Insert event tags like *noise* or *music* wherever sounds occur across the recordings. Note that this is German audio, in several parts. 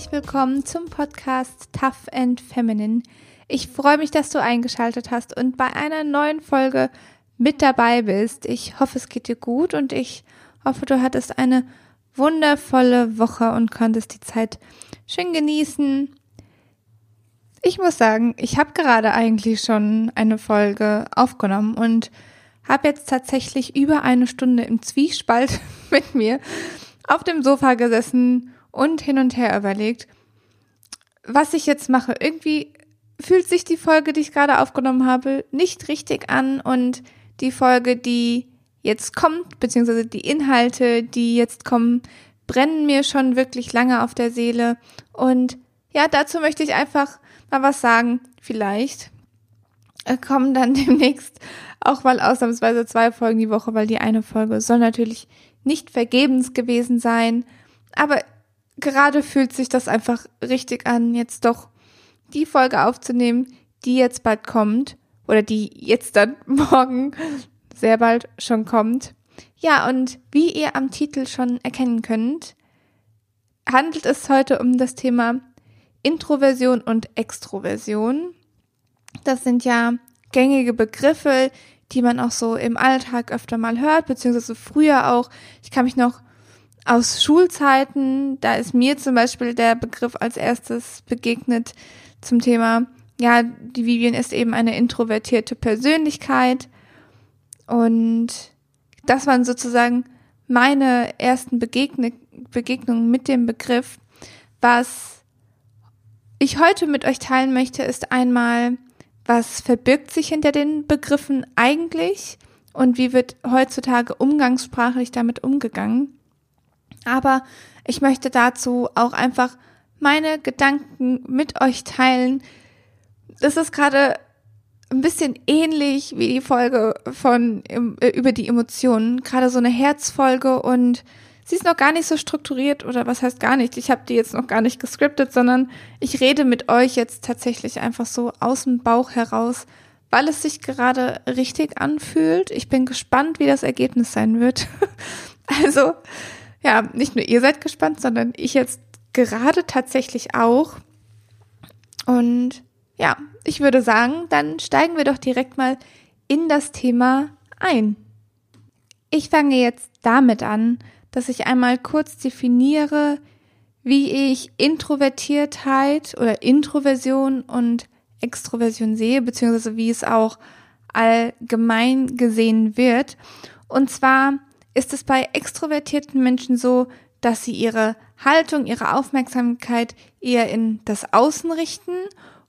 herzlich willkommen zum Podcast Tough and Feminine. Ich freue mich, dass du eingeschaltet hast und bei einer neuen Folge mit dabei bist. Ich hoffe, es geht dir gut und ich hoffe, du hattest eine wundervolle Woche und konntest die Zeit schön genießen. Ich muss sagen, ich habe gerade eigentlich schon eine Folge aufgenommen und habe jetzt tatsächlich über eine Stunde im Zwiespalt *laughs* mit mir auf dem Sofa gesessen und hin und her überlegt, was ich jetzt mache. Irgendwie fühlt sich die Folge, die ich gerade aufgenommen habe, nicht richtig an und die Folge, die jetzt kommt, beziehungsweise die Inhalte, die jetzt kommen, brennen mir schon wirklich lange auf der Seele. Und ja, dazu möchte ich einfach mal was sagen. Vielleicht kommen dann *laughs* demnächst auch mal ausnahmsweise zwei Folgen die Woche, weil die eine Folge soll natürlich nicht vergebens gewesen sein. Aber gerade fühlt sich das einfach richtig an, jetzt doch die Folge aufzunehmen, die jetzt bald kommt oder die jetzt dann *laughs* morgen sehr bald schon kommt. Ja, und wie ihr am Titel schon erkennen könnt, handelt es heute um das Thema Introversion und Extroversion. Das sind ja gängige Begriffe, die man auch so im Alltag öfter mal hört, beziehungsweise früher auch. Ich kann mich noch aus Schulzeiten, da ist mir zum Beispiel der Begriff als erstes begegnet zum Thema, ja, die Vivian ist eben eine introvertierte Persönlichkeit und das waren sozusagen meine ersten Begegne Begegnungen mit dem Begriff. Was ich heute mit euch teilen möchte, ist einmal, was verbirgt sich hinter den Begriffen eigentlich und wie wird heutzutage umgangssprachlich damit umgegangen. Aber ich möchte dazu auch einfach meine Gedanken mit euch teilen. Das ist gerade ein bisschen ähnlich wie die Folge von äh, über die Emotionen, gerade so eine Herzfolge und sie ist noch gar nicht so strukturiert oder was heißt gar nicht. Ich habe die jetzt noch gar nicht gescriptet, sondern ich rede mit euch jetzt tatsächlich einfach so aus dem Bauch heraus, weil es sich gerade richtig anfühlt. Ich bin gespannt, wie das Ergebnis sein wird. *laughs* also ja, nicht nur ihr seid gespannt, sondern ich jetzt gerade tatsächlich auch. Und ja, ich würde sagen, dann steigen wir doch direkt mal in das Thema ein. Ich fange jetzt damit an, dass ich einmal kurz definiere, wie ich Introvertiertheit oder Introversion und Extroversion sehe, beziehungsweise wie es auch allgemein gesehen wird. Und zwar ist es bei extrovertierten Menschen so, dass sie ihre Haltung, ihre Aufmerksamkeit eher in das Außen richten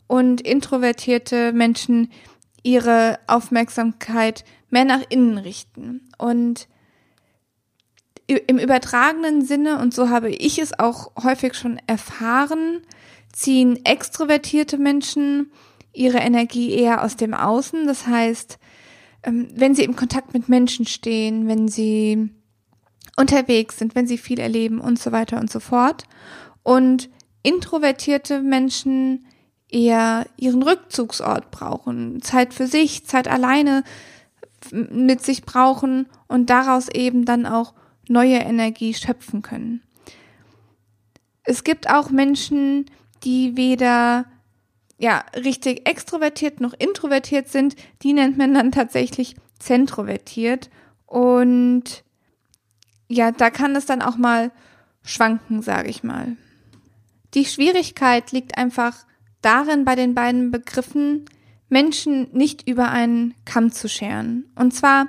und introvertierte Menschen ihre Aufmerksamkeit mehr nach innen richten. Und im übertragenen Sinne, und so habe ich es auch häufig schon erfahren, ziehen extrovertierte Menschen ihre Energie eher aus dem Außen. Das heißt, wenn sie im Kontakt mit Menschen stehen, wenn sie unterwegs sind, wenn sie viel erleben und so weiter und so fort. Und introvertierte Menschen eher ihren Rückzugsort brauchen, Zeit für sich, Zeit alleine mit sich brauchen und daraus eben dann auch neue Energie schöpfen können. Es gibt auch Menschen, die weder ja, richtig extrovertiert noch introvertiert sind, die nennt man dann tatsächlich zentrovertiert. Und ja, da kann es dann auch mal schwanken, sage ich mal. Die Schwierigkeit liegt einfach darin, bei den beiden Begriffen Menschen nicht über einen Kamm zu scheren. Und zwar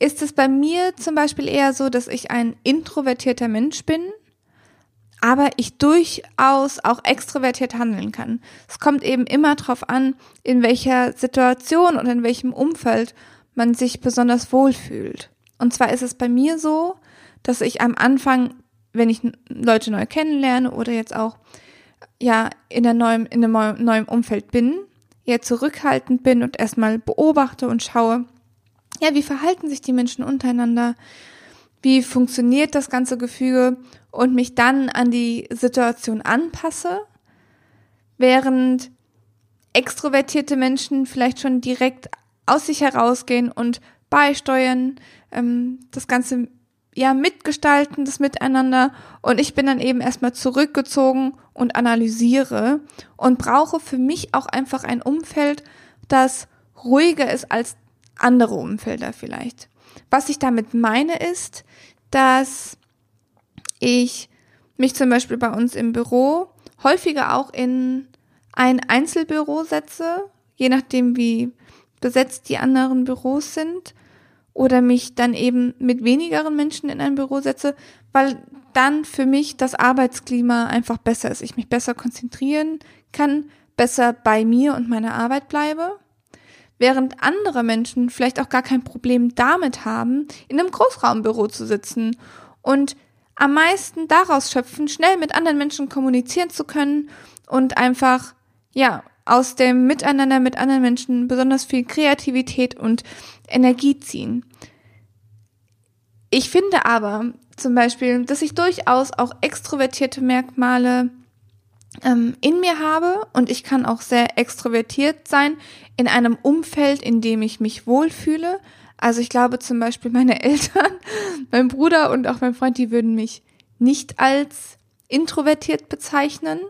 ist es bei mir zum Beispiel eher so, dass ich ein introvertierter Mensch bin aber ich durchaus auch extrovertiert handeln kann. Es kommt eben immer darauf an, in welcher Situation und in welchem Umfeld man sich besonders wohlfühlt. Und zwar ist es bei mir so, dass ich am Anfang, wenn ich Leute neu kennenlerne oder jetzt auch ja in der neuen in einem neuen Umfeld bin, eher zurückhaltend bin und erstmal beobachte und schaue, ja, wie verhalten sich die Menschen untereinander? Wie funktioniert das ganze Gefüge und mich dann an die Situation anpasse, während extrovertierte Menschen vielleicht schon direkt aus sich herausgehen und beisteuern, ähm, das Ganze ja mitgestalten, das Miteinander. Und ich bin dann eben erstmal zurückgezogen und analysiere und brauche für mich auch einfach ein Umfeld, das ruhiger ist als andere Umfelder vielleicht. Was ich damit meine ist, dass ich mich zum Beispiel bei uns im Büro häufiger auch in ein Einzelbüro setze, je nachdem wie besetzt die anderen Büros sind, oder mich dann eben mit wenigeren Menschen in ein Büro setze, weil dann für mich das Arbeitsklima einfach besser ist. Ich mich besser konzentrieren kann, besser bei mir und meiner Arbeit bleibe. Während andere Menschen vielleicht auch gar kein Problem damit haben, in einem Großraumbüro zu sitzen und am meisten daraus schöpfen, schnell mit anderen Menschen kommunizieren zu können und einfach, ja, aus dem Miteinander mit anderen Menschen besonders viel Kreativität und Energie ziehen. Ich finde aber zum Beispiel, dass ich durchaus auch extrovertierte Merkmale ähm, in mir habe und ich kann auch sehr extrovertiert sein in einem Umfeld, in dem ich mich wohlfühle. Also ich glaube zum Beispiel meine *laughs* Eltern, mein Bruder und auch mein Freund, die würden mich nicht als introvertiert bezeichnen.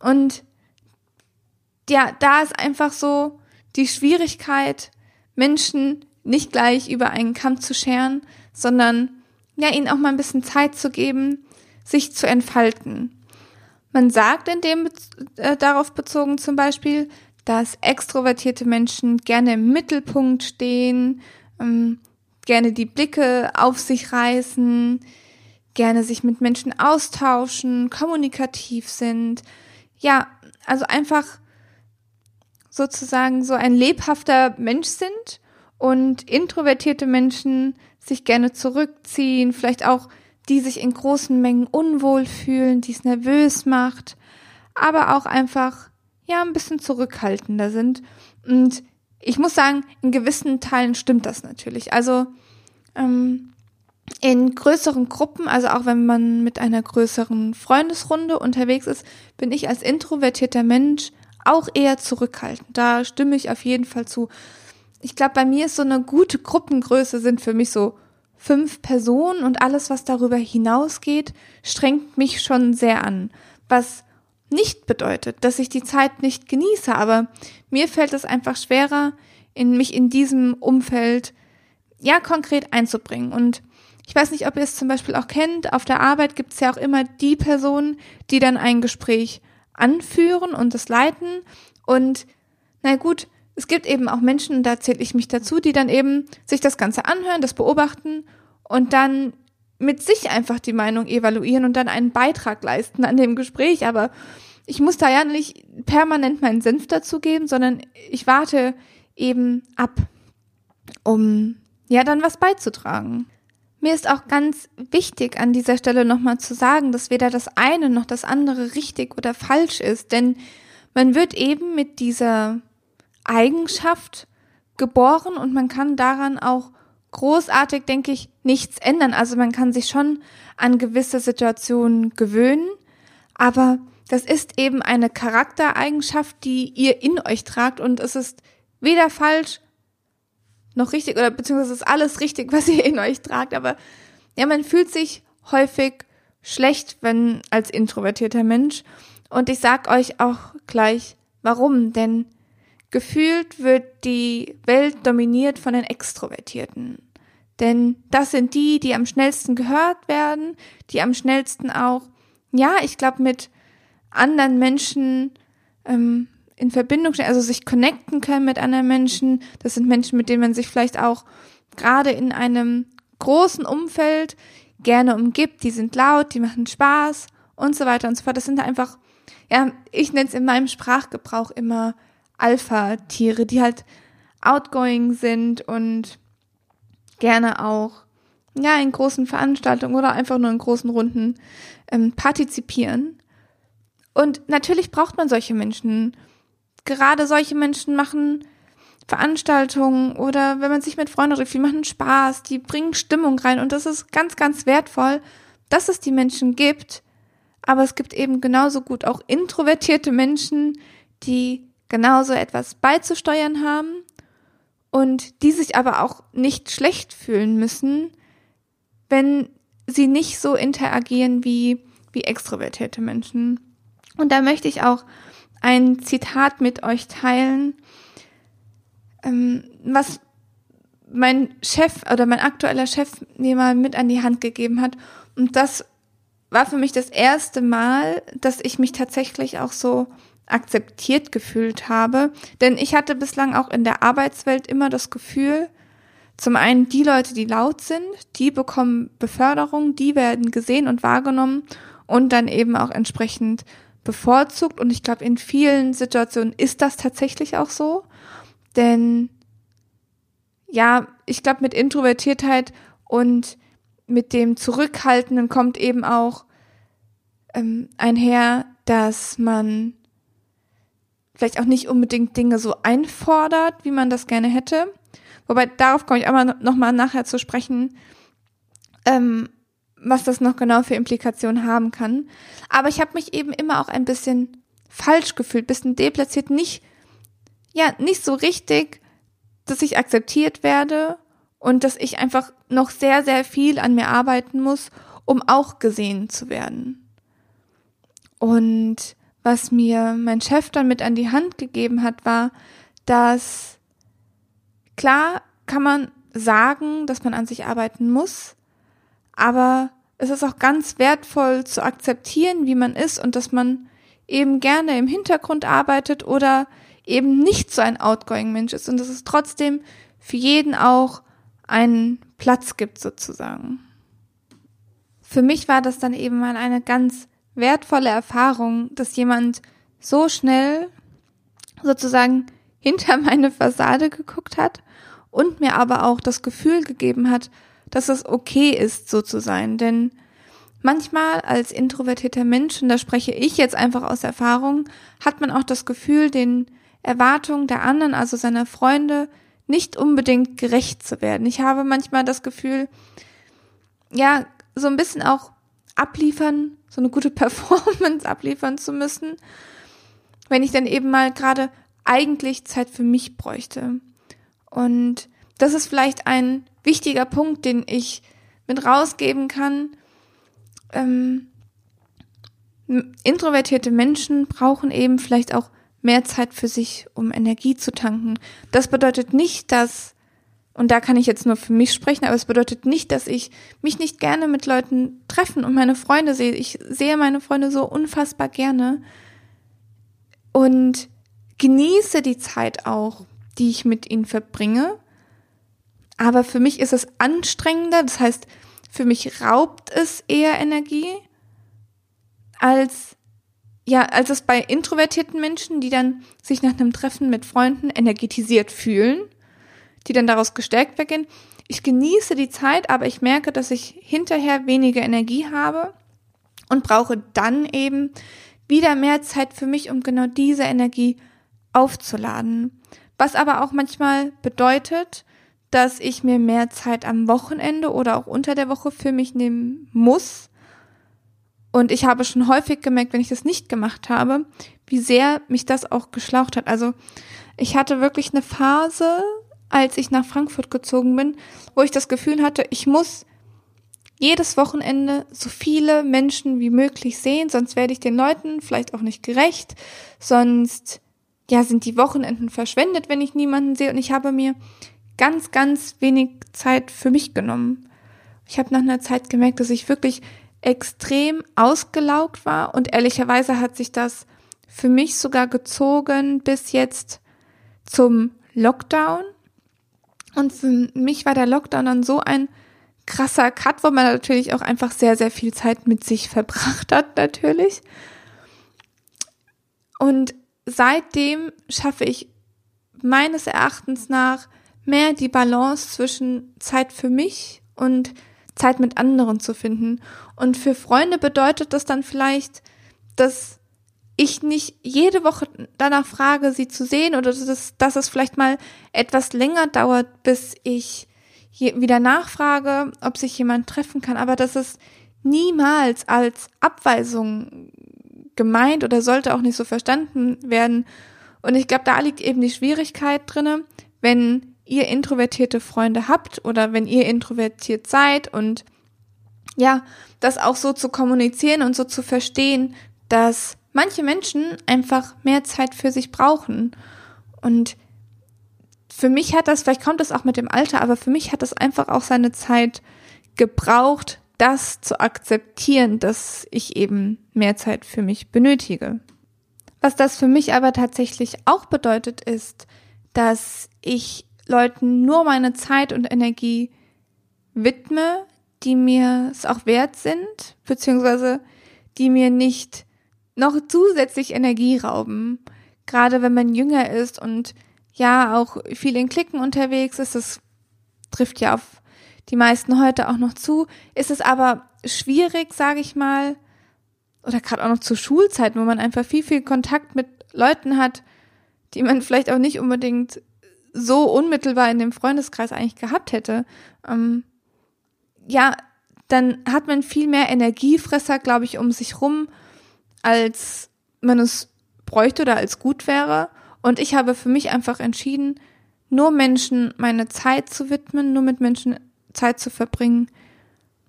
Und ja, da ist einfach so die Schwierigkeit, Menschen nicht gleich über einen Kamm zu scheren, sondern ja, ihnen auch mal ein bisschen Zeit zu geben, sich zu entfalten. Man sagt in dem äh, darauf bezogen zum Beispiel, dass extrovertierte Menschen gerne im Mittelpunkt stehen, ähm, gerne die Blicke auf sich reißen, gerne sich mit Menschen austauschen, kommunikativ sind. Ja, also einfach sozusagen so ein lebhafter Mensch sind und introvertierte Menschen sich gerne zurückziehen, vielleicht auch die sich in großen Mengen unwohl fühlen, die es nervös macht, aber auch einfach ja ein bisschen zurückhaltender sind. Und ich muss sagen, in gewissen Teilen stimmt das natürlich. Also ähm, in größeren Gruppen, also auch wenn man mit einer größeren Freundesrunde unterwegs ist, bin ich als introvertierter Mensch auch eher zurückhaltend. Da stimme ich auf jeden Fall zu. Ich glaube, bei mir ist so eine gute Gruppengröße sind für mich so fünf Personen und alles, was darüber hinausgeht, strengt mich schon sehr an. Was nicht bedeutet, dass ich die Zeit nicht genieße, aber mir fällt es einfach schwerer, in mich in diesem Umfeld ja konkret einzubringen. Und ich weiß nicht, ob ihr es zum Beispiel auch kennt, auf der Arbeit gibt es ja auch immer die Personen, die dann ein Gespräch anführen und es leiten. Und na gut, es gibt eben auch Menschen, da zähle ich mich dazu, die dann eben sich das Ganze anhören, das beobachten und dann mit sich einfach die Meinung evaluieren und dann einen Beitrag leisten an dem Gespräch. Aber ich muss da ja nicht permanent meinen Senf dazu geben, sondern ich warte eben ab, um ja dann was beizutragen. Mir ist auch ganz wichtig an dieser Stelle nochmal zu sagen, dass weder das eine noch das andere richtig oder falsch ist, denn man wird eben mit dieser Eigenschaft geboren und man kann daran auch großartig, denke ich, nichts ändern. Also man kann sich schon an gewisse Situationen gewöhnen, aber das ist eben eine Charaktereigenschaft, die ihr in euch tragt und es ist weder falsch noch richtig oder beziehungsweise ist alles richtig, *laughs* was ihr in euch tragt, aber ja, man fühlt sich häufig schlecht, wenn als introvertierter Mensch und ich sag euch auch gleich warum, denn Gefühlt wird die Welt dominiert von den Extrovertierten. Denn das sind die, die am schnellsten gehört werden, die am schnellsten auch, ja, ich glaube, mit anderen Menschen ähm, in Verbindung stehen, also sich connecten können mit anderen Menschen. Das sind Menschen, mit denen man sich vielleicht auch gerade in einem großen Umfeld gerne umgibt. Die sind laut, die machen Spaß und so weiter und so fort. Das sind einfach, ja, ich nenne es in meinem Sprachgebrauch immer Alpha-Tiere, die halt outgoing sind und gerne auch ja in großen Veranstaltungen oder einfach nur in großen Runden ähm, partizipieren. Und natürlich braucht man solche Menschen. Gerade solche Menschen machen Veranstaltungen oder wenn man sich mit Freunden trifft, die machen Spaß, die bringen Stimmung rein und das ist ganz, ganz wertvoll, dass es die Menschen gibt. Aber es gibt eben genauso gut auch introvertierte Menschen, die genauso etwas beizusteuern haben und die sich aber auch nicht schlecht fühlen müssen, wenn sie nicht so interagieren wie, wie extrovertierte Menschen. Und da möchte ich auch ein Zitat mit euch teilen, ähm, was mein Chef oder mein aktueller Chef mir mal mit an die Hand gegeben hat. Und das war für mich das erste Mal, dass ich mich tatsächlich auch so akzeptiert gefühlt habe. Denn ich hatte bislang auch in der Arbeitswelt immer das Gefühl, zum einen die Leute, die laut sind, die bekommen Beförderung, die werden gesehen und wahrgenommen und dann eben auch entsprechend bevorzugt. Und ich glaube, in vielen Situationen ist das tatsächlich auch so. Denn ja, ich glaube, mit Introvertiertheit und mit dem Zurückhaltenden kommt eben auch ähm, einher, dass man vielleicht auch nicht unbedingt Dinge so einfordert, wie man das gerne hätte. Wobei darauf komme ich noch mal nachher zu sprechen, ähm, was das noch genau für Implikationen haben kann. Aber ich habe mich eben immer auch ein bisschen falsch gefühlt, bisschen deplatziert, nicht ja nicht so richtig, dass ich akzeptiert werde und dass ich einfach noch sehr sehr viel an mir arbeiten muss, um auch gesehen zu werden. Und was mir mein Chef dann mit an die Hand gegeben hat, war, dass klar kann man sagen, dass man an sich arbeiten muss, aber es ist auch ganz wertvoll zu akzeptieren, wie man ist und dass man eben gerne im Hintergrund arbeitet oder eben nicht so ein outgoing Mensch ist und dass es trotzdem für jeden auch einen Platz gibt sozusagen. Für mich war das dann eben mal eine ganz wertvolle Erfahrung, dass jemand so schnell sozusagen hinter *laughs* meine Fassade geguckt hat und mir aber auch das Gefühl gegeben hat, dass es okay ist, so zu sein. Denn manchmal als introvertierter Mensch, und da spreche ich jetzt einfach aus Erfahrung, hat man auch das Gefühl, den Erwartungen der anderen, also seiner Freunde, nicht unbedingt gerecht zu werden. Ich habe manchmal das Gefühl, ja, so ein bisschen auch abliefern, so eine gute *laughs* Performance abliefern zu müssen, wenn ich dann eben mal gerade eigentlich Zeit für mich bräuchte. Und das ist vielleicht ein wichtiger Punkt, den ich mit rausgeben kann. Ähm, introvertierte Menschen brauchen eben vielleicht auch mehr Zeit für sich, um Energie zu tanken. Das bedeutet nicht, dass und da kann ich jetzt nur für mich sprechen, aber es bedeutet nicht, dass ich mich nicht gerne mit Leuten treffen und meine Freunde sehe. Ich sehe meine Freunde so unfassbar gerne und genieße die Zeit auch, die ich mit ihnen verbringe. Aber für mich ist es anstrengender, das heißt, für mich raubt es eher Energie als ja, als es bei introvertierten Menschen, die dann sich nach einem Treffen mit Freunden energetisiert fühlen die dann daraus gestärkt weggehen. Ich genieße die Zeit, aber ich merke, dass ich hinterher weniger Energie habe und brauche dann eben wieder mehr Zeit für mich, um genau diese Energie aufzuladen. Was aber auch manchmal bedeutet, dass ich mir mehr Zeit am Wochenende oder auch unter der Woche für mich nehmen muss. Und ich habe schon häufig gemerkt, wenn ich das nicht gemacht habe, wie sehr mich das auch geschlaucht hat. Also ich hatte wirklich eine Phase, als ich nach Frankfurt gezogen bin, wo ich das Gefühl hatte, ich muss jedes Wochenende so viele Menschen wie möglich sehen, sonst werde ich den Leuten vielleicht auch nicht gerecht, sonst ja sind die Wochenenden verschwendet, wenn ich niemanden sehe. Und ich habe mir ganz ganz wenig Zeit für mich genommen. Ich habe nach einer Zeit gemerkt, dass ich wirklich extrem ausgelaugt war. Und ehrlicherweise hat sich das für mich sogar gezogen bis jetzt zum Lockdown und für mich war der Lockdown dann so ein krasser Cut, wo man natürlich auch einfach sehr, sehr viel Zeit mit sich verbracht hat, natürlich. Und seitdem schaffe ich meines Erachtens nach mehr die Balance zwischen Zeit für mich und Zeit mit anderen zu finden. Und für Freunde bedeutet das dann vielleicht, dass ich nicht jede Woche danach frage, sie zu sehen oder dass es, dass es vielleicht mal etwas länger dauert, bis ich wieder nachfrage, ob sich jemand treffen kann, aber das ist niemals als Abweisung gemeint oder sollte auch nicht so verstanden werden. Und ich glaube, da liegt eben die Schwierigkeit drinne, wenn ihr introvertierte Freunde habt oder wenn ihr introvertiert seid und ja, das auch so zu kommunizieren und so zu verstehen, dass manche Menschen einfach mehr Zeit für sich brauchen. Und für mich hat das, vielleicht kommt das auch mit dem Alter, aber für mich hat das einfach auch seine Zeit gebraucht, das zu akzeptieren, dass ich eben mehr Zeit für mich benötige. Was das für mich aber tatsächlich auch bedeutet, ist, dass ich Leuten nur meine Zeit und Energie widme, die mir es auch wert sind, beziehungsweise die mir nicht noch zusätzlich Energie rauben. Gerade wenn man jünger ist und ja auch viel in Klicken unterwegs ist, das trifft ja auf die meisten heute auch noch zu, ist es aber schwierig, sage ich mal, oder gerade auch noch zu Schulzeiten, wo man einfach viel, viel Kontakt mit Leuten hat, die man vielleicht auch nicht unbedingt so unmittelbar in dem Freundeskreis eigentlich gehabt hätte. Ähm, ja, dann hat man viel mehr Energiefresser, glaube ich, um sich rum, als man es bräuchte oder als gut wäre. Und ich habe für mich einfach entschieden, nur Menschen meine Zeit zu widmen, nur mit Menschen Zeit zu verbringen,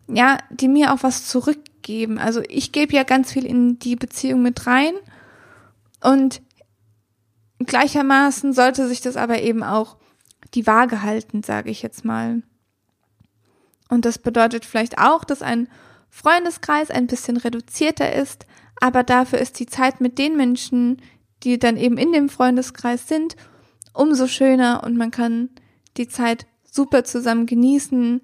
ja, die mir auch was zurückgeben. Also ich gebe ja ganz viel in die Beziehung mit rein und gleichermaßen sollte sich das aber eben auch die Waage halten, sage ich jetzt mal. Und das bedeutet vielleicht auch, dass ein Freundeskreis ein bisschen reduzierter ist, aber dafür ist die Zeit mit den Menschen, die dann eben in dem Freundeskreis sind, umso schöner und man kann die Zeit super zusammen genießen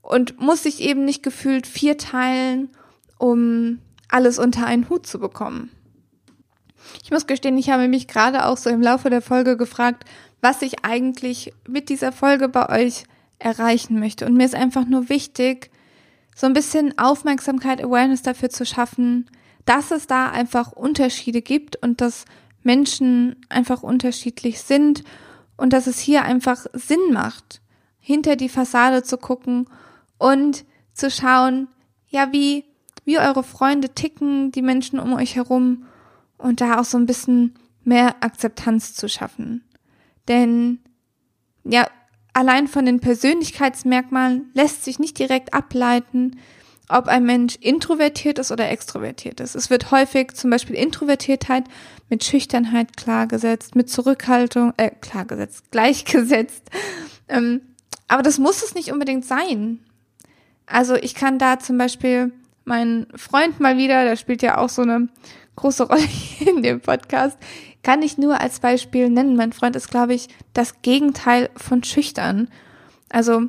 und muss sich eben nicht gefühlt vier teilen, um alles unter einen Hut zu bekommen. Ich muss gestehen, ich habe mich gerade auch so im Laufe der Folge gefragt, was ich eigentlich mit dieser Folge bei euch erreichen möchte. Und mir ist einfach nur wichtig, so ein bisschen Aufmerksamkeit, Awareness dafür zu schaffen, dass es da einfach Unterschiede gibt und dass Menschen einfach unterschiedlich sind und dass es hier einfach Sinn macht, hinter die Fassade zu gucken und zu schauen, ja, wie, wie eure Freunde ticken, die Menschen um euch herum und da auch so ein bisschen mehr Akzeptanz zu schaffen. Denn, ja, allein von den Persönlichkeitsmerkmalen lässt sich nicht direkt ableiten, ob ein Mensch introvertiert ist oder extrovertiert ist. Es wird häufig zum Beispiel Introvertiertheit mit Schüchternheit klargesetzt, mit Zurückhaltung, äh, klargesetzt, *laughs* gleichgesetzt. Ähm, aber das muss es nicht unbedingt sein. Also ich kann da zum Beispiel meinen Freund mal wieder, der spielt ja auch so eine große *laughs* Rolle in dem Podcast, kann ich nur als Beispiel nennen. Mein Freund ist, glaube ich, das Gegenteil von schüchtern. Also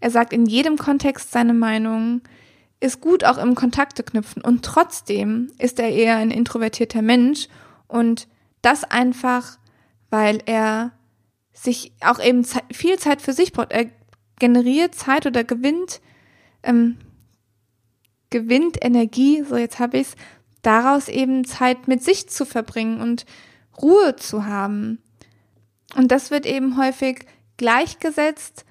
er sagt in jedem Kontext seine Meinung, ist gut auch im Kontakte knüpfen und trotzdem ist er eher ein introvertierter Mensch und das einfach, weil er sich auch eben viel Zeit für sich braucht. Er generiert Zeit oder gewinnt, ähm, gewinnt Energie, so jetzt habe ich es, daraus eben Zeit mit sich zu verbringen und Ruhe zu haben. Und das wird eben häufig gleichgesetzt,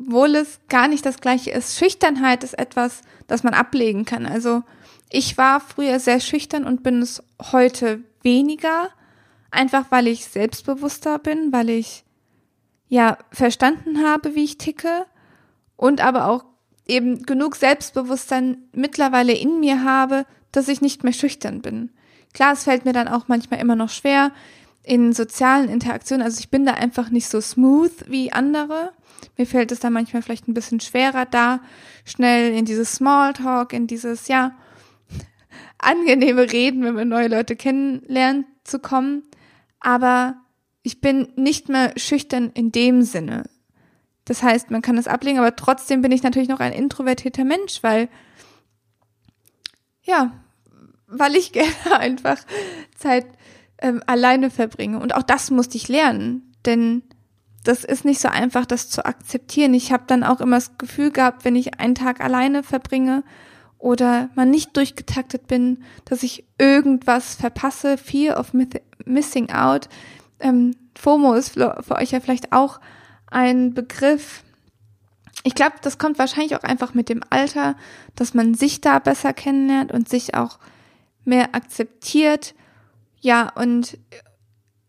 obwohl es gar nicht das gleiche ist. Schüchternheit ist etwas, das man ablegen kann. Also ich war früher sehr schüchtern und bin es heute weniger, einfach weil ich selbstbewusster bin, weil ich ja verstanden habe, wie ich ticke und aber auch eben genug Selbstbewusstsein mittlerweile in mir habe, dass ich nicht mehr schüchtern bin. Klar, es fällt mir dann auch manchmal immer noch schwer in sozialen Interaktionen. Also ich bin da einfach nicht so smooth wie andere. Mir fällt es da manchmal vielleicht ein bisschen schwerer, da schnell in dieses Smalltalk, in dieses, ja, *laughs* angenehme Reden, wenn man neue Leute kennenlernt, zu kommen. Aber ich bin nicht mehr schüchtern in dem Sinne. Das heißt, man kann es ablegen, aber trotzdem bin ich natürlich noch ein introvertierter Mensch, weil, ja, weil ich *laughs* gerne einfach Zeit ähm, alleine verbringe. Und auch das musste ich lernen, denn das ist nicht so einfach, das zu akzeptieren. Ich habe dann auch immer das Gefühl gehabt, wenn ich einen Tag alleine verbringe oder mal nicht durchgetaktet bin, dass ich irgendwas verpasse. Fear of Missing Out. Ähm, FOMO ist für euch ja vielleicht auch ein Begriff. Ich glaube, das kommt wahrscheinlich auch einfach mit dem Alter, dass man sich da besser kennenlernt und sich auch mehr akzeptiert, ja, und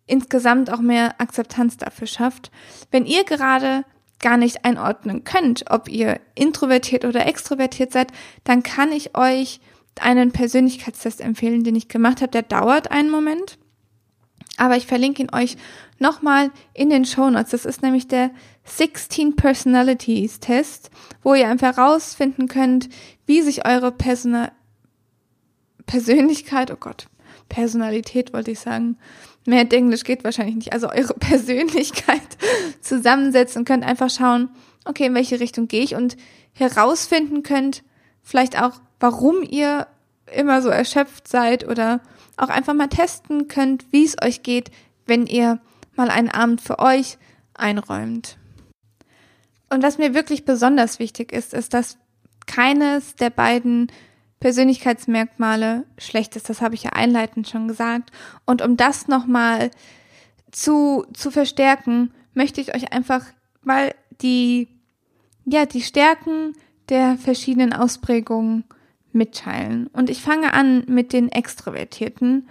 insgesamt auch mehr Akzeptanz dafür schafft. Wenn ihr gerade gar nicht einordnen könnt, ob ihr introvertiert oder extrovertiert seid, dann kann ich euch einen Persönlichkeitstest empfehlen, den ich gemacht habe. Der dauert einen Moment, aber ich verlinke ihn euch nochmal in den Show Notes. Das ist nämlich der 16 Personalities Test, wo ihr einfach herausfinden könnt, wie sich eure Persona Persönlichkeit, oh Gott, Personalität wollte ich sagen, mehr Englisch geht wahrscheinlich nicht, also eure *laughs* Persönlichkeit zusammensetzen könnt einfach schauen, okay, in welche Richtung gehe ich und herausfinden könnt, vielleicht auch, warum ihr immer so erschöpft seid oder auch einfach mal testen könnt, wie es euch geht, wenn ihr mal einen Abend für euch einräumt. Und was mir wirklich besonders wichtig ist, ist, dass keines der beiden Persönlichkeitsmerkmale schlecht ist. Das habe ich ja einleitend schon gesagt. Und um das nochmal zu, zu verstärken, möchte ich euch einfach mal die, ja, die Stärken der verschiedenen Ausprägungen mitteilen. Und ich fange an mit den Extrovertierten.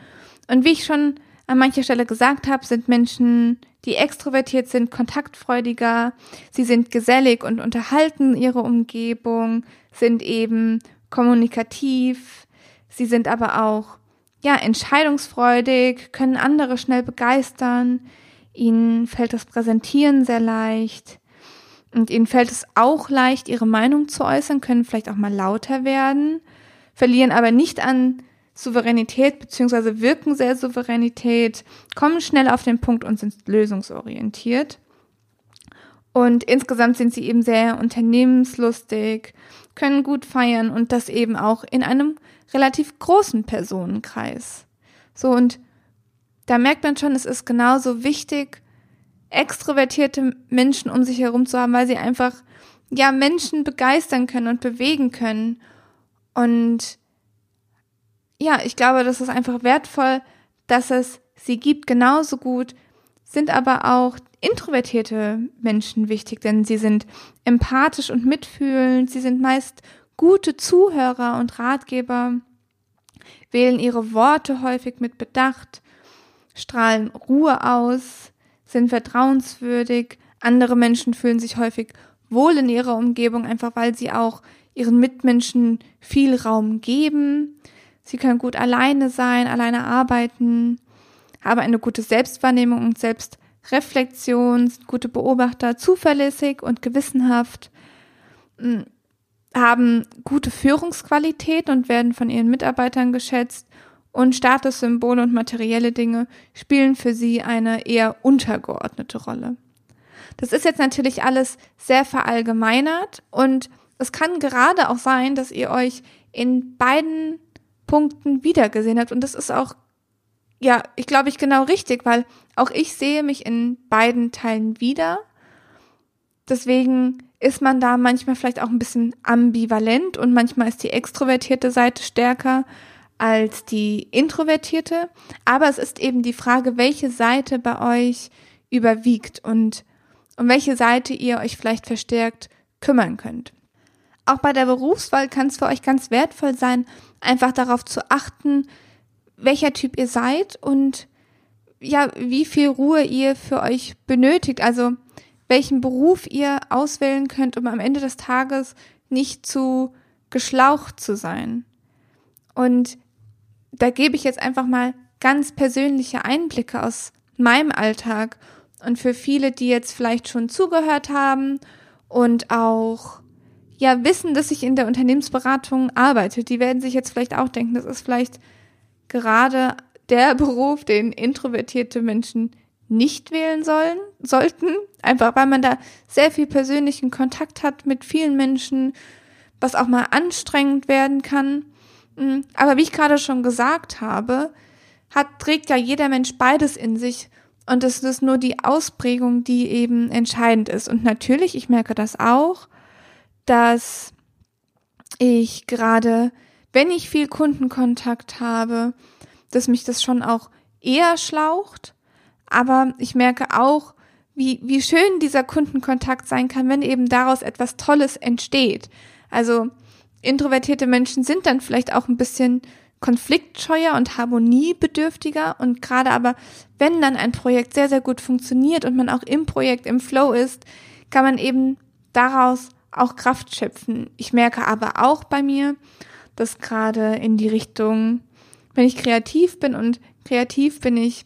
Und wie ich schon an mancher Stelle gesagt habe, sind Menschen, die extrovertiert sind, kontaktfreudiger, sie sind gesellig und unterhalten ihre Umgebung, sind eben kommunikativ, sie sind aber auch ja entscheidungsfreudig, können andere schnell begeistern, ihnen fällt das Präsentieren sehr leicht. Und ihnen fällt es auch leicht, ihre Meinung zu äußern, können vielleicht auch mal lauter werden, verlieren aber nicht an Souveränität beziehungsweise wirken sehr Souveränität, kommen schnell auf den Punkt und sind lösungsorientiert. Und insgesamt sind sie eben sehr unternehmenslustig, können gut feiern und das eben auch in einem relativ großen Personenkreis. So und da merkt man schon, es ist genauso wichtig, extrovertierte Menschen um sich herum zu haben, weil sie einfach ja Menschen begeistern können und bewegen können. Und ja, ich glaube, das ist einfach wertvoll, dass es sie gibt, genauso gut sind aber auch introvertierte Menschen wichtig, denn sie sind empathisch und mitfühlend, sie sind meist gute Zuhörer und Ratgeber, wählen ihre Worte häufig mit Bedacht, strahlen Ruhe aus, sind vertrauenswürdig, andere Menschen fühlen sich häufig wohl in ihrer Umgebung, einfach weil sie auch ihren Mitmenschen viel Raum geben. Sie können gut alleine sein, alleine arbeiten, haben eine gute Selbstwahrnehmung und Selbst Reflexion, gute Beobachter, zuverlässig und gewissenhaft, hm, haben gute Führungsqualität und werden von ihren Mitarbeitern geschätzt und Statussymbole und materielle Dinge spielen für sie eine eher untergeordnete Rolle. Das ist jetzt natürlich alles sehr verallgemeinert und es kann gerade auch sein, dass ihr euch in beiden Punkten wiedergesehen habt und das ist auch ja, ich glaube ich genau richtig, weil auch ich sehe mich in beiden Teilen wieder. Deswegen ist man da manchmal vielleicht auch ein bisschen ambivalent und manchmal ist die extrovertierte Seite stärker als die introvertierte. Aber es ist eben die Frage, welche Seite bei euch überwiegt und um welche Seite ihr euch vielleicht verstärkt kümmern könnt. Auch bei der Berufswahl kann es für euch ganz wertvoll sein, einfach darauf zu achten, welcher Typ ihr seid und ja, wie viel Ruhe ihr für euch benötigt, also welchen Beruf ihr auswählen könnt, um am Ende des Tages nicht zu geschlaucht zu sein. Und da gebe ich jetzt einfach mal ganz persönliche Einblicke aus meinem Alltag und für viele, die jetzt vielleicht schon zugehört haben und auch ja wissen, dass ich in der Unternehmensberatung arbeite, die werden sich jetzt vielleicht auch denken, das ist vielleicht gerade der *laughs* Beruf, den introvertierte Menschen nicht wählen sollen, sollten, einfach weil man da sehr viel persönlichen Kontakt hat mit vielen Menschen, was auch mal anstrengend werden kann. Mm, aber wie ich gerade schon gesagt habe, hat, trägt ja jeder Mensch beides in sich und es ist nur die Ausprägung, die eben entscheidend ist. Und natürlich, ich merke das auch, dass ich gerade wenn ich viel Kundenkontakt habe, dass mich das schon auch eher schlaucht. Aber ich merke auch, wie, wie schön dieser Kundenkontakt sein kann, wenn eben daraus etwas Tolles entsteht. Also introvertierte Menschen sind dann vielleicht auch ein bisschen konfliktscheuer und harmoniebedürftiger und gerade aber, wenn dann ein Projekt sehr, sehr gut funktioniert und man auch im Projekt im Flow ist, kann man eben daraus auch Kraft schöpfen. Ich merke aber auch bei mir, dass gerade in die Richtung, wenn ich kreativ bin und kreativ bin ich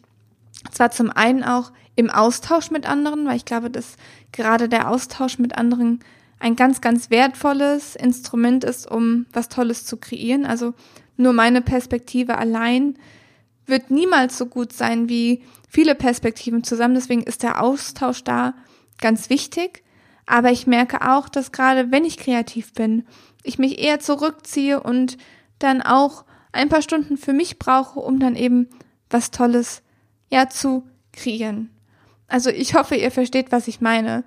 zwar zum einen auch im Austausch mit anderen, weil ich glaube, dass gerade der Austausch mit anderen ein ganz, ganz wertvolles Instrument ist, um was Tolles zu kreieren. Also nur meine Perspektive allein wird niemals so gut sein wie viele Perspektiven zusammen. Deswegen ist der Austausch da ganz wichtig. Aber ich merke auch, dass gerade wenn ich kreativ bin, ich mich eher zurückziehe und dann auch ein paar Stunden für mich brauche, um dann eben was Tolles ja zu kreieren. Also ich hoffe, ihr versteht, was ich meine.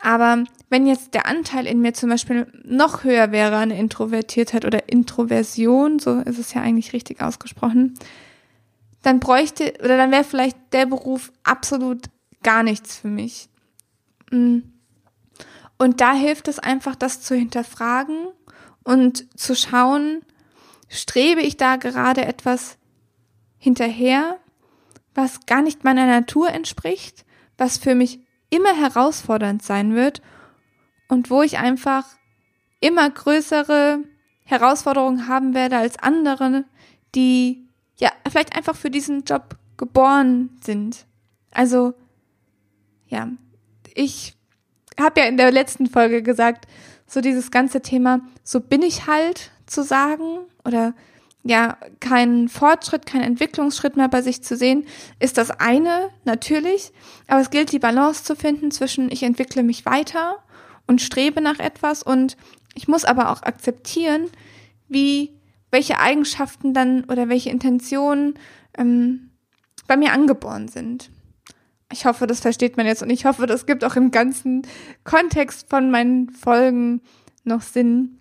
Aber wenn jetzt der Anteil in mir zum Beispiel noch höher wäre, eine Introvertiertheit oder Introversion, so ist es ja eigentlich richtig ausgesprochen, dann bräuchte oder dann wäre vielleicht der Beruf absolut gar nichts für mich. Mm. Und da hilft es einfach, das zu hinterfragen und zu schauen, strebe ich da gerade etwas hinterher, was gar nicht meiner Natur entspricht, was für mich immer herausfordernd sein wird und wo ich einfach immer größere Herausforderungen haben werde als andere, die ja vielleicht einfach für diesen Job geboren sind. Also ja, ich habe ja in der letzten Folge gesagt, so dieses ganze Thema, so bin ich halt zu sagen oder ja, kein Fortschritt, kein Entwicklungsschritt mehr bei sich zu sehen, ist das eine natürlich, aber es gilt die Balance zu finden zwischen ich entwickle mich weiter und strebe nach etwas und ich muss aber auch akzeptieren, wie welche Eigenschaften dann oder welche Intentionen ähm, bei mir angeboren sind. Ich hoffe, das versteht man jetzt und ich hoffe, das gibt auch im ganzen Kontext von meinen Folgen noch Sinn.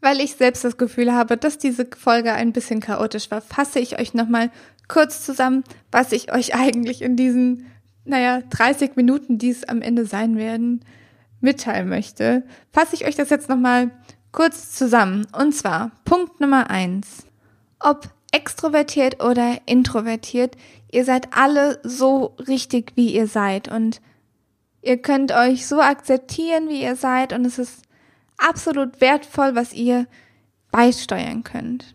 Weil ich selbst das Gefühl habe, dass diese Folge ein bisschen chaotisch war, fasse ich euch nochmal kurz zusammen, was ich euch *laughs* eigentlich in diesen, naja, 30 Minuten, die es am Ende sein werden, mitteilen möchte. Fasse ich euch das jetzt nochmal kurz zusammen. Und zwar Punkt Nummer eins. Ob extrovertiert oder introvertiert, ihr seid alle so richtig, wie ihr seid. Und ihr könnt euch so akzeptieren, wie ihr seid. Und es ist absolut wertvoll, was ihr beisteuern könnt.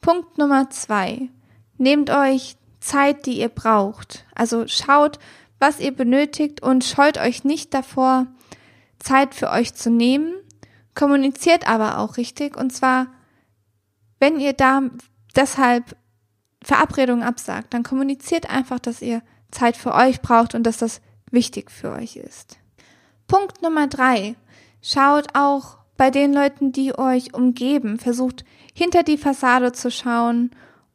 Punkt Nummer zwei. Nehmt euch Zeit, die ihr braucht. Also schaut, was ihr benötigt und scheut euch nicht davor, Zeit für euch zu nehmen. Kommuniziert aber auch richtig. Und zwar, wenn ihr da deshalb Verabredungen absagt, dann kommuniziert einfach, dass ihr Zeit für euch braucht und dass das wichtig für euch ist. Punkt Nummer drei. Schaut auch bei den Leuten, die euch umgeben. Versucht hinter die Fassade zu schauen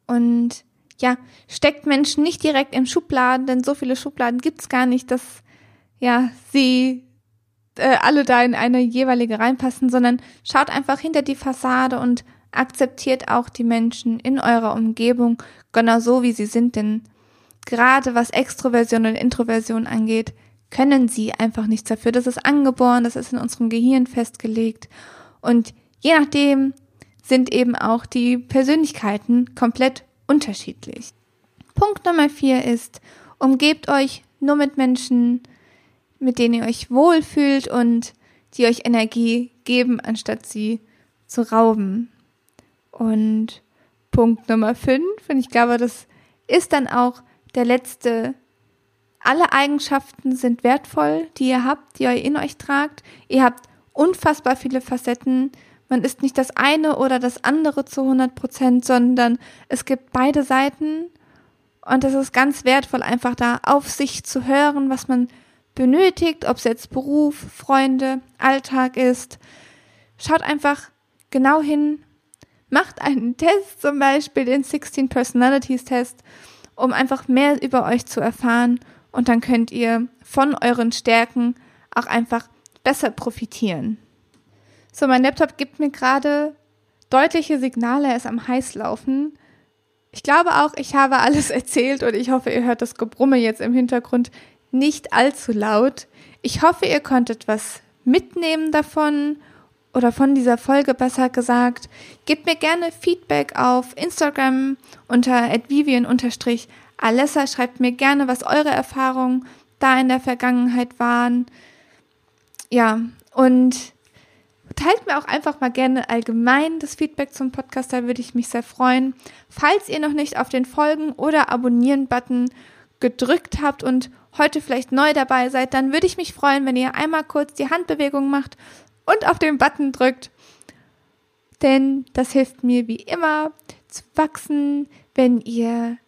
und ja, steckt Menschen nicht direkt in Schubladen, denn so viele Schubladen gibt's gar nicht, dass ja, sie äh, alle da in eine jeweilige reinpassen, sondern schaut einfach hinter die Fassade und akzeptiert auch die Menschen in eurer Umgebung genau so, wie sie sind, denn gerade was Extroversion und Introversion angeht, können sie einfach nichts dafür. Das ist angeboren, das ist in unserem Gehirn festgelegt. Und je nachdem sind eben auch die Persönlichkeiten komplett unterschiedlich. Punkt Nummer vier ist, umgebt euch nur mit Menschen, mit denen ihr euch wohlfühlt und die euch Energie geben, anstatt sie zu rauben. Und Punkt Nummer fünf, und ich glaube, das ist dann auch der letzte alle Eigenschaften sind wertvoll, die ihr habt, die ihr in euch tragt. Ihr habt unfassbar viele Facetten. Man ist nicht das eine oder das andere zu 100 Prozent, sondern es gibt beide Seiten. Und es ist ganz wertvoll, einfach da auf sich zu hören, was man benötigt, ob es jetzt Beruf, Freunde, Alltag ist. Schaut einfach genau hin, macht einen Test, zum Beispiel den 16 Personalities Test, um einfach mehr über euch zu erfahren und dann könnt ihr von euren Stärken auch einfach besser profitieren. So, mein Laptop gibt mir gerade deutliche Signale, er ist am Heißlaufen. Ich glaube auch, ich habe alles *laughs* erzählt und ich hoffe, ihr hört das Gebrumme jetzt im Hintergrund nicht allzu laut. Ich hoffe, ihr konntet was mitnehmen davon oder von dieser Folge besser gesagt. Gebt mir gerne Feedback auf Instagram unter advivian Alessa, schreibt mir gerne, was eure Erfahrungen da in der Vergangenheit waren. ja, und teilt mir auch einfach mal gerne allgemein das Feedback zum Podcast, da würde ich mich sehr freuen. Falls ihr noch nicht auf den Folgen- oder Abonnieren-Button gedrückt habt und heute vielleicht neu dabei seid, dann würde ich mich freuen, wenn ihr einmal kurz die Handbewegung macht und auf den Button drückt. Denn das hilft mir wie immer zu wachsen, wenn ihr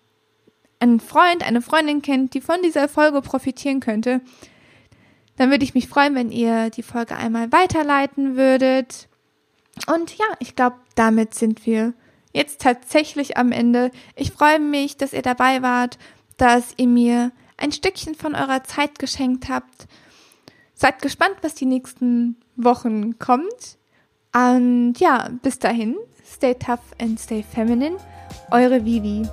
einen Freund, eine Freundin kennt, die von dieser Folge profitieren könnte, dann würde ich mich freuen, wenn ihr die Folge einmal weiterleiten würdet. Und ja, ich glaube, damit sind wir jetzt tatsächlich am Ende. Ich freue mich, dass ihr dabei wart, dass ihr mir ein Stückchen von eurer Zeit geschenkt habt. Seid gespannt, was die nächsten Wochen kommt. Und ja, bis dahin, stay tough and stay feminine. Eure Vivi.